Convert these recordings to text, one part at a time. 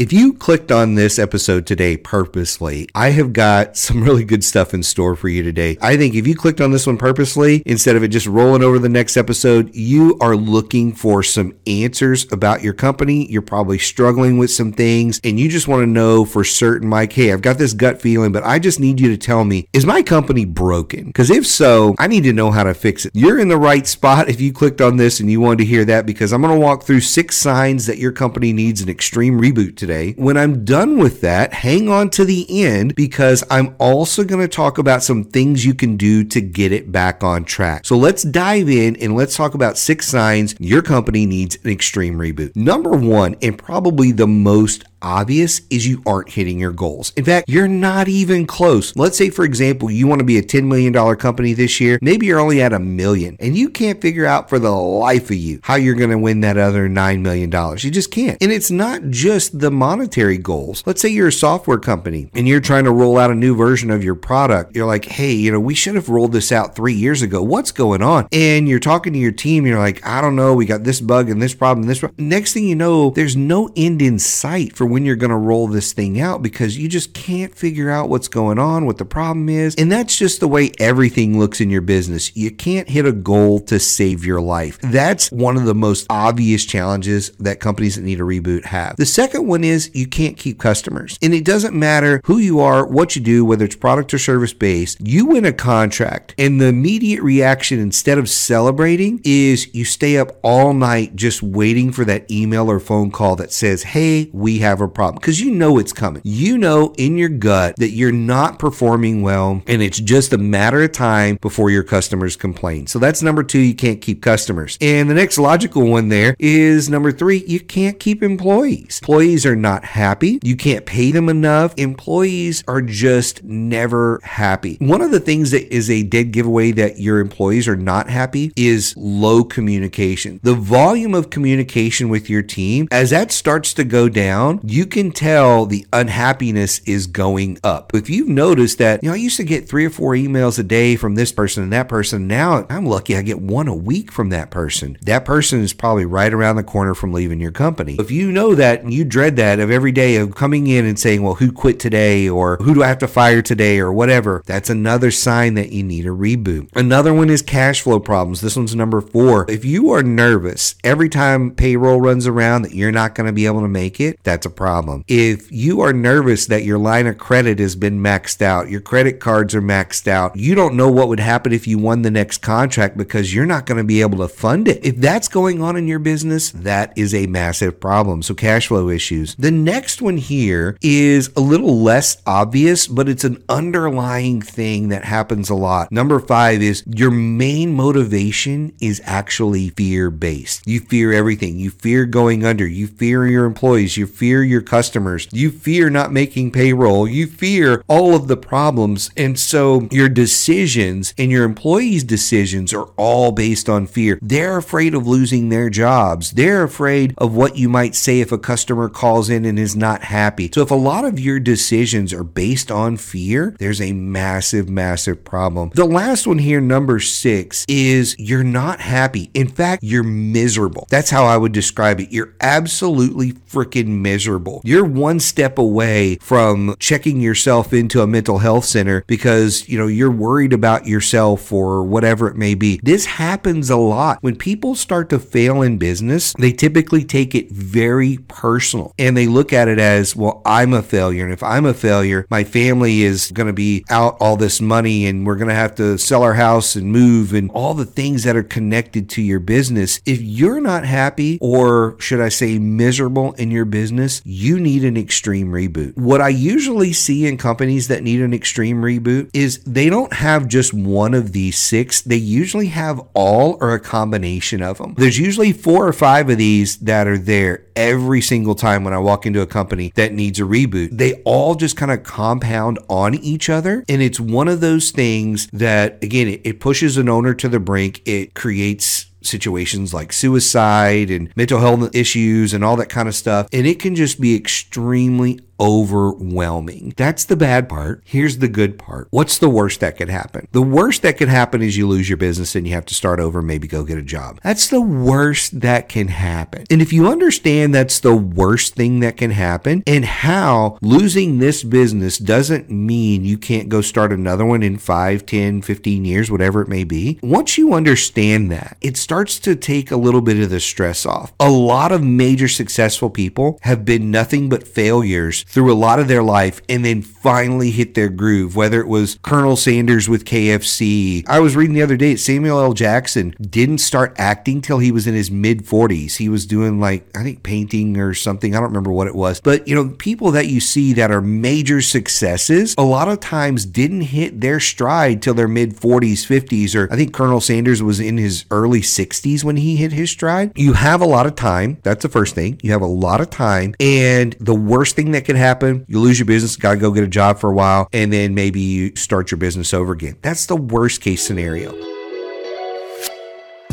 If you clicked on this episode today purposely, I have got some really good stuff in store for you today. I think if you clicked on this one purposely, instead of it just rolling over the next episode, you are looking for some answers about your company. You're probably struggling with some things and you just want to know for certain, Mike, hey, I've got this gut feeling, but I just need you to tell me, is my company broken? Because if so, I need to know how to fix it. You're in the right spot if you clicked on this and you wanted to hear that because I'm going to walk through six signs that your company needs an extreme reboot today. When I'm done with that, hang on to the end because I'm also going to talk about some things you can do to get it back on track. So let's dive in and let's talk about six signs your company needs an extreme reboot. Number one, and probably the most obvious is you aren't hitting your goals. In fact, you're not even close. Let's say, for example, you want to be a $10 million company this year. Maybe you're only at a million and you can't figure out for the life of you how you're going to win that other $9 million. You just can't. And it's not just the monetary goals. Let's say you're a software company and you're trying to roll out a new version of your product. You're like, hey, you know, we should have rolled this out three years ago. What's going on? And you're talking to your team. You're like, I don't know. We got this bug and this problem and this. Problem. Next thing you know, there's no end in sight for when you're going to roll this thing out because you just can't figure out what's going on, what the problem is. And that's just the way everything looks in your business. You can't hit a goal to save your life. That's one of the most obvious challenges that companies that need a reboot have. The second one is you can't keep customers. And it doesn't matter who you are, what you do, whether it's product or service based, you win a contract and the immediate reaction instead of celebrating is you stay up all night just waiting for that email or phone call that says, Hey, we have a problem because you know it's coming. You know in your gut that you're not performing well and it's just a matter of time before your customers complain. So that's number two, you can't keep customers. And the next logical one there is number three, you can't keep employees. Employees are not happy. You can't pay them enough. Employees are just never happy. One of the things that is a dead giveaway that your employees are not happy is low communication. The volume of communication with your team, as that starts to go down, you can tell the unhappiness is going up. If you've noticed that, you know, I used to get three or four emails a day from this person and that person. Now I'm lucky I get one a week from that person. That person is probably right around the corner from leaving your company. If you know that and you dread that of every day of coming in and saying, well, who quit today or who do I have to fire today or whatever, that's another sign that you need a reboot. Another one is cash flow problems. This one's number four. If you are nervous every time payroll runs around that you're not going to be able to make it, that's a problem. If you are nervous that your line of credit has been maxed out, your credit cards are maxed out, you don't know what would happen if you won the next contract because you're not going to be able to fund it. If that's going on in your business, that is a massive problem. So, cash flow issues. The next one here is a little less obvious, but it's an underlying thing that happens a lot. Number five is your main motivation is actually fear based. You fear everything. You fear going under. You fear your employees. You fear your customers customers. You fear not making payroll. You fear all of the problems. And so your decisions and your employees' decisions are all based on fear. They're afraid of losing their jobs. They're afraid of what you might say if a customer calls in and is not happy. So if a lot of your decisions are based on fear, there's a massive, massive problem. The last one here, number six, is you're not happy. In fact, you're miserable. That's how I would describe it. You're absolutely freaking miserable. You're one step away from checking yourself into a mental health center because, you know, you're worried about yourself or whatever it may be. This happens a lot. When people start to fail in business, they typically take it very personal and they look at it as, well, I'm a failure. And if I'm a failure, my family is going to be out all this money and we're going to have to sell our house and move and all the things that are connected to your business. If you're not happy, or should I say miserable in your business, you need an extreme reboot. What I usually see in companies that need an extreme reboot is they don't have just one of these six, they usually have all or a combination of them. There's usually four or five of these that are there every single time when I walk into a company that needs a reboot. They all just kind of compound on each other. And it's one of those things that, again, it, pushes an owner to the brink. It creates situations like suicide and mental health issues and all that kind of stuff. And it can just be extremely overwhelming. That's the bad part. Here's the good part. What's the worst that could happen? The worst that could happen is you lose your business and you have to start over, maybe go get a job. That's the worst that can happen. And if you understand that's the worst thing that can happen and how losing this business doesn't mean you can't go start another one in 5, 10, 15 years, whatever it may be, once you understand that, it starts to take a little bit of the stress off. A lot of major successful people have been nothing but failures through a lot of their life and then finally hit their groove, whether it was Colonel Sanders with KFC. I was reading the other day Samuel L. Jackson didn't start acting till he was in his mid 40s. He was doing like, I think painting or something. I don't remember what it was. But, you know, people that you see that are major successes, a lot of times didn't hit their stride till their mid 40s, 50s, or I think Colonel Sanders was in his early 60s when he hit his stride. You have a lot of time. That's the first thing. You have a lot of time. And the worst thing that could happen, you lose your business, got to go get a job for a while, and then maybe you start your business over again. That's the worst case scenario.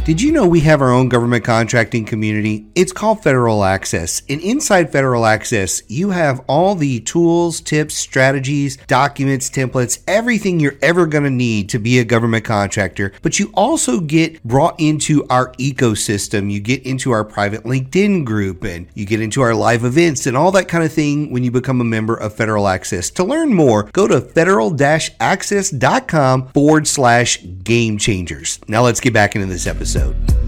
Did you know we have our own government contracting community? It's called Federal Access. And inside Federal Access, you have all the tools, tips, strategies, documents, templates, everything you're ever going to need to be a government contractor. But you also get brought into our ecosystem. You get into our private LinkedIn group and you get into our live events and all that kind of thing when you become a member of Federal Access. To learn more, go to federal access.com forward slash game changers. Now let's get back into this episode episode.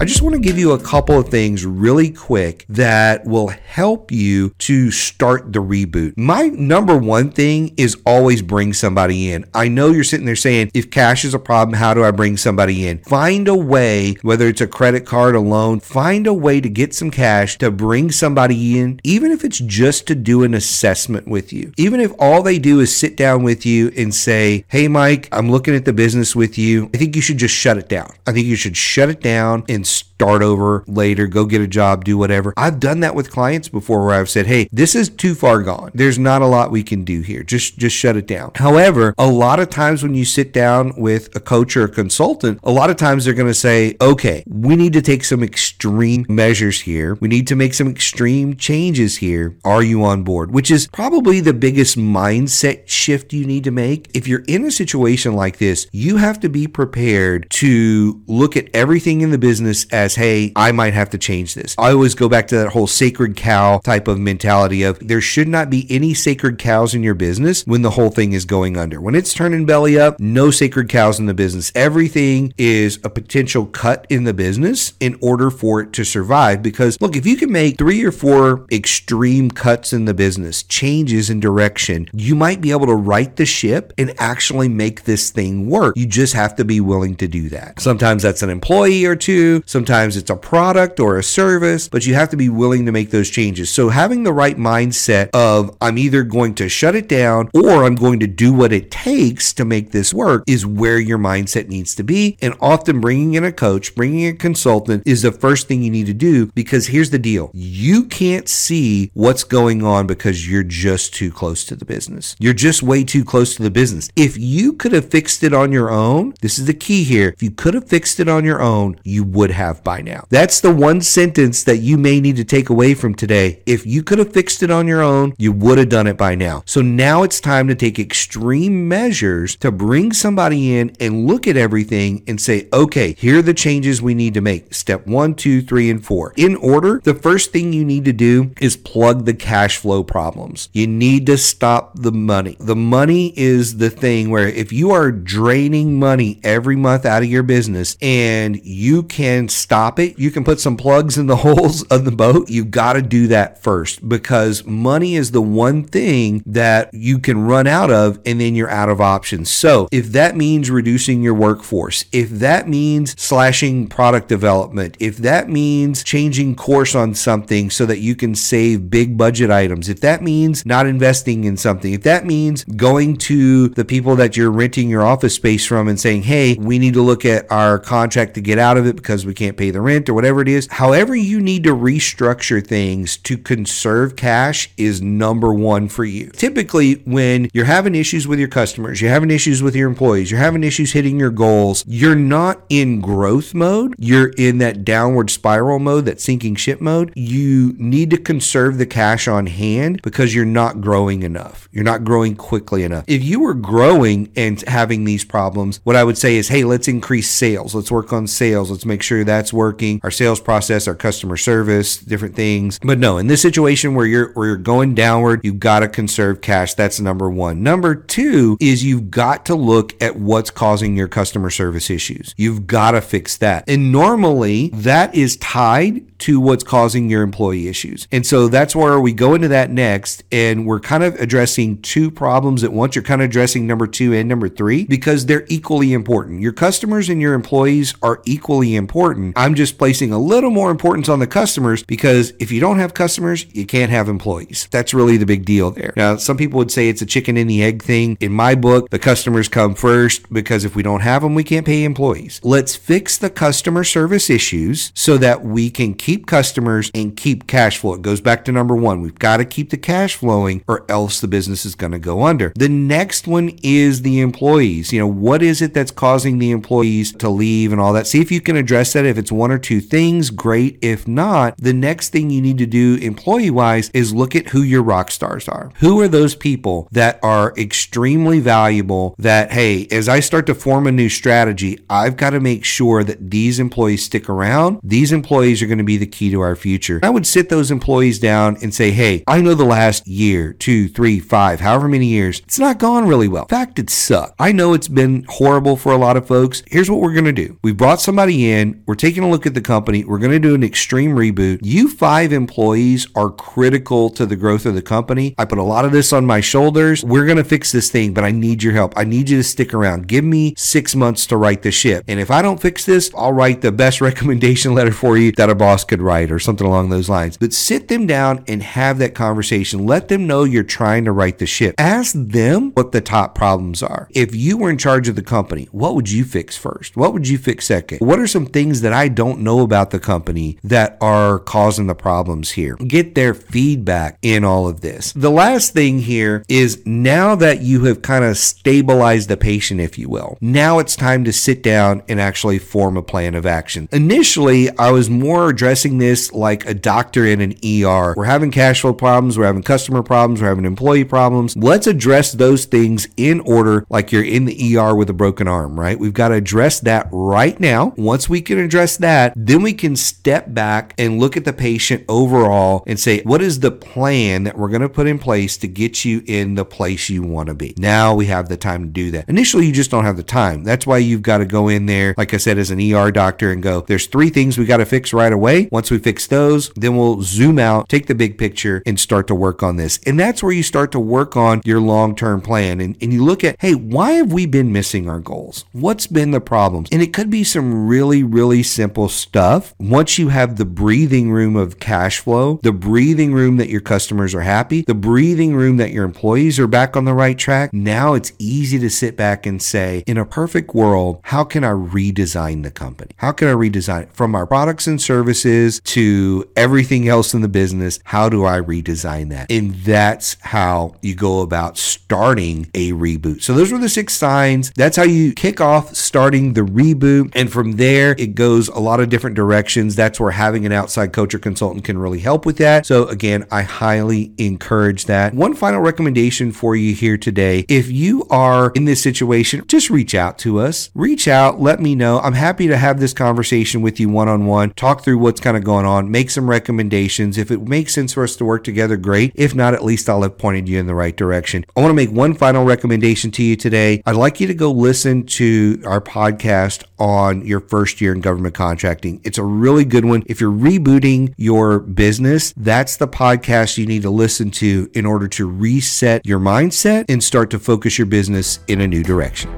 I just want to give you a couple of things really quick that will help you to start the reboot. My number one thing is always bring somebody in. I know you're sitting there saying, if cash is a problem, how do I bring somebody in? Find a way, whether it's a credit card, a loan, find a way to get some cash to bring somebody in, even if it's just to do an assessment with you. Even if all they do is sit down with you and say, Hey, Mike, I'm looking at the business with you. I think you should just shut it down. I think you should shut it down and start over later, go get a job, do whatever. I've done that with clients before where I've said, "Hey, this is too far gone. There's not a lot we can do here. Just just shut it down." However, a lot of times when you sit down with a coach or a consultant, a lot of times they're going to say, "Okay, we need to take some extreme measures here. We need to make some extreme changes here. Are you on board?" Which is probably the biggest mindset shift you need to make. If you're in a situation like this, you have to be prepared to look at everything in the business as hey, I might have to change this. I always go back to that whole sacred cow type of mentality of there should not be any sacred cows in your business when the whole thing is going under. When it's turning belly up, no sacred cows in the business. Everything is a potential cut in the business in order for it to survive. Because look, if you can make three or four extreme cuts in the business, changes in direction, you might be able to right the ship and actually make this thing work. You just have to be willing to do that. Sometimes that's an employee or two. Sometimes Sometimes it's a product or a service, but you have to be willing to make those changes. So having the right mindset of I'm either going to shut it down or I'm going to do what it takes to make this work is where your mindset needs to be. And often bringing in a coach, bringing in a consultant is the first thing you need to do because here's the deal. You can't see what's going on because you're just too close to the business. You're just way too close to the business. If you could have fixed it on your own, this is the key here. If you could have fixed it on your own, you would have by now. That's the one sentence that you may need to take away from today. If you could have fixed it on your own, you would have done it by now. So now it's time to take extreme measures to bring somebody in and look at everything and say, okay, here are the changes we need to make. Step one, two, three, and four. In order, the first thing you need to do is plug the cash flow problems. You need to stop the money. The money is the thing where if you are draining money every month out of your business and you can stop stop it, you can put some plugs in the holes of the boat. You got to do that first because money is the one thing that you can run out of and then you're out of options. So if that means reducing your workforce, if that means slashing product development, if that means changing course on something so that you can save big budget items, if that means not investing in something, if that means going to the people that you're renting your office space from and saying, hey, we need to look at our contract to get out of it because we can't pay the rent or whatever it is. However, you need to restructure things to conserve cash is number one for you. Typically, when you're having issues with your customers, you're having issues with your employees, you're having issues hitting your goals, you're not in growth mode, you're in that downward spiral mode, that sinking ship mode. You need to conserve the cash on hand because you're not growing enough. You're not growing quickly enough. If you were growing and having these problems, what I would say is, hey, let's increase sales. Let's work on sales. Let's make sure that's working. Our sales process, our customer service, different things. But no, in this situation where you're where you're going downward, you've got to conserve cash. That's number one. Number two is you've got to look at what's causing your customer service issues. You've got to fix that. And normally that is tied to what's causing your employee issues. And so that's where we go into that next. And we're kind of addressing two problems at once. You're kind of addressing number two and number three because they're equally important. Your customers and your employees are equally important. I'm just placing a little more importance on the customers because if you don't have customers, you can't have employees. That's really the big deal there. Now, some people would say it's a chicken and the egg thing. In my book, the customers come first because if we don't have them, we can't pay employees. Let's fix the customer service issues so that we can keep customers and keep cash flow. It goes back to number one. We've got to keep the cash flowing or else the business is going to go under. The next one is the employees. You know, what is it that's causing the employees to leave and all that? See if you can address that. If it's one or two things, great. If not, the next thing you need to do employee wise is look at who your rock stars are. Who are those people that are extremely valuable that, hey, as I start to form a new strategy, I've got to make sure that these employees stick around. These employees are going to be the key to our future. I would sit those employees down and say, hey, I know the last year, two, three, five, however many years, it's not gone really well. In fact, it sucked. I know it's been horrible for a lot of folks. Here's what we're going to do. We brought somebody in. We're taking a look at the company. We're going to do an extreme reboot. You five employees are critical to the growth of the company. I put a lot of this on my shoulders. We're going to fix this thing, but I need your help. I need you to stick around. Give me six months to right the ship. And if I don't fix this, I'll write the best recommendation letter for you that a boss could write or something along those lines. But sit them down and have that conversation. Let them know you're trying to right the ship. Ask them what the top problems are. If you were in charge of the company, what would you fix first? What would you fix second? What are some things that I don't know about the company that are causing the problems here? Get their feedback in all of this. The last thing here is now that you have kind of stabilized the patient, if you will, now it's time to sit down and actually form a plan of action. Initially, I was more addressing this like a doctor in an ER. We're having cash flow problems, we're having customer problems, we're having employee problems. Let's address those things in order, like you're in the ER with a broken arm, right? We've got to address that right now. Once we can address that, then we can step back and look at the patient overall and say, what is the plan that we're going to put in place to get you in the place you want to be? Now we have the time to do that. Initially, you just don't have the time. That's why you've got to go in there, like I said, as an ER doctor and go, there's three things we got to fix right away. Once we fix those, then we'll zoom out, take the big picture, and start to work on this. And that's where you start to work on your long term plan. And, and you look at, hey, why have we been missing our goals? What's been the problems? And it could be some really, really simple stuff. Once you have the breathing room of cash flow, the breathing room that your customers are happy, the breathing room that your employees are back on the right track, now it's easy to sit back and say, in a perfect world, how can I redesign the company? How can I redesign it from our products and services to to everything else in the business. How do I redesign that? And that's how you go about starting a reboot. So those were the six signs. That's how you kick off starting the reboot. And from there, it goes a lot of different directions. That's where having an outside coach or consultant can really help with that. So again, I highly encourage that. One final recommendation for you here today. If you are in this situation, just reach out to us. Reach out, let me know. I'm happy to have this conversation with you one on one, talk through what's kind of going on make some recommendations. If it makes sense for us to work together, great. If not, at least I'll have pointed you in the right direction. I want to make one final recommendation to you today. I'd like you to go listen to our podcast on your first year in government contracting. It's a really good one. If you're rebooting your business, that's the podcast you need to listen to in order to reset your mindset and start to focus your business in a new direction.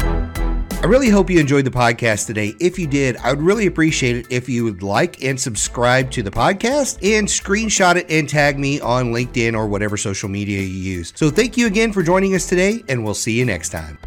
I really hope you enjoyed the podcast today. If you did, I would really appreciate it if you would like and subscribe to the podcast and screenshot it and tag me on LinkedIn or whatever social media you use. So thank you again for joining us today, and we'll see you next time.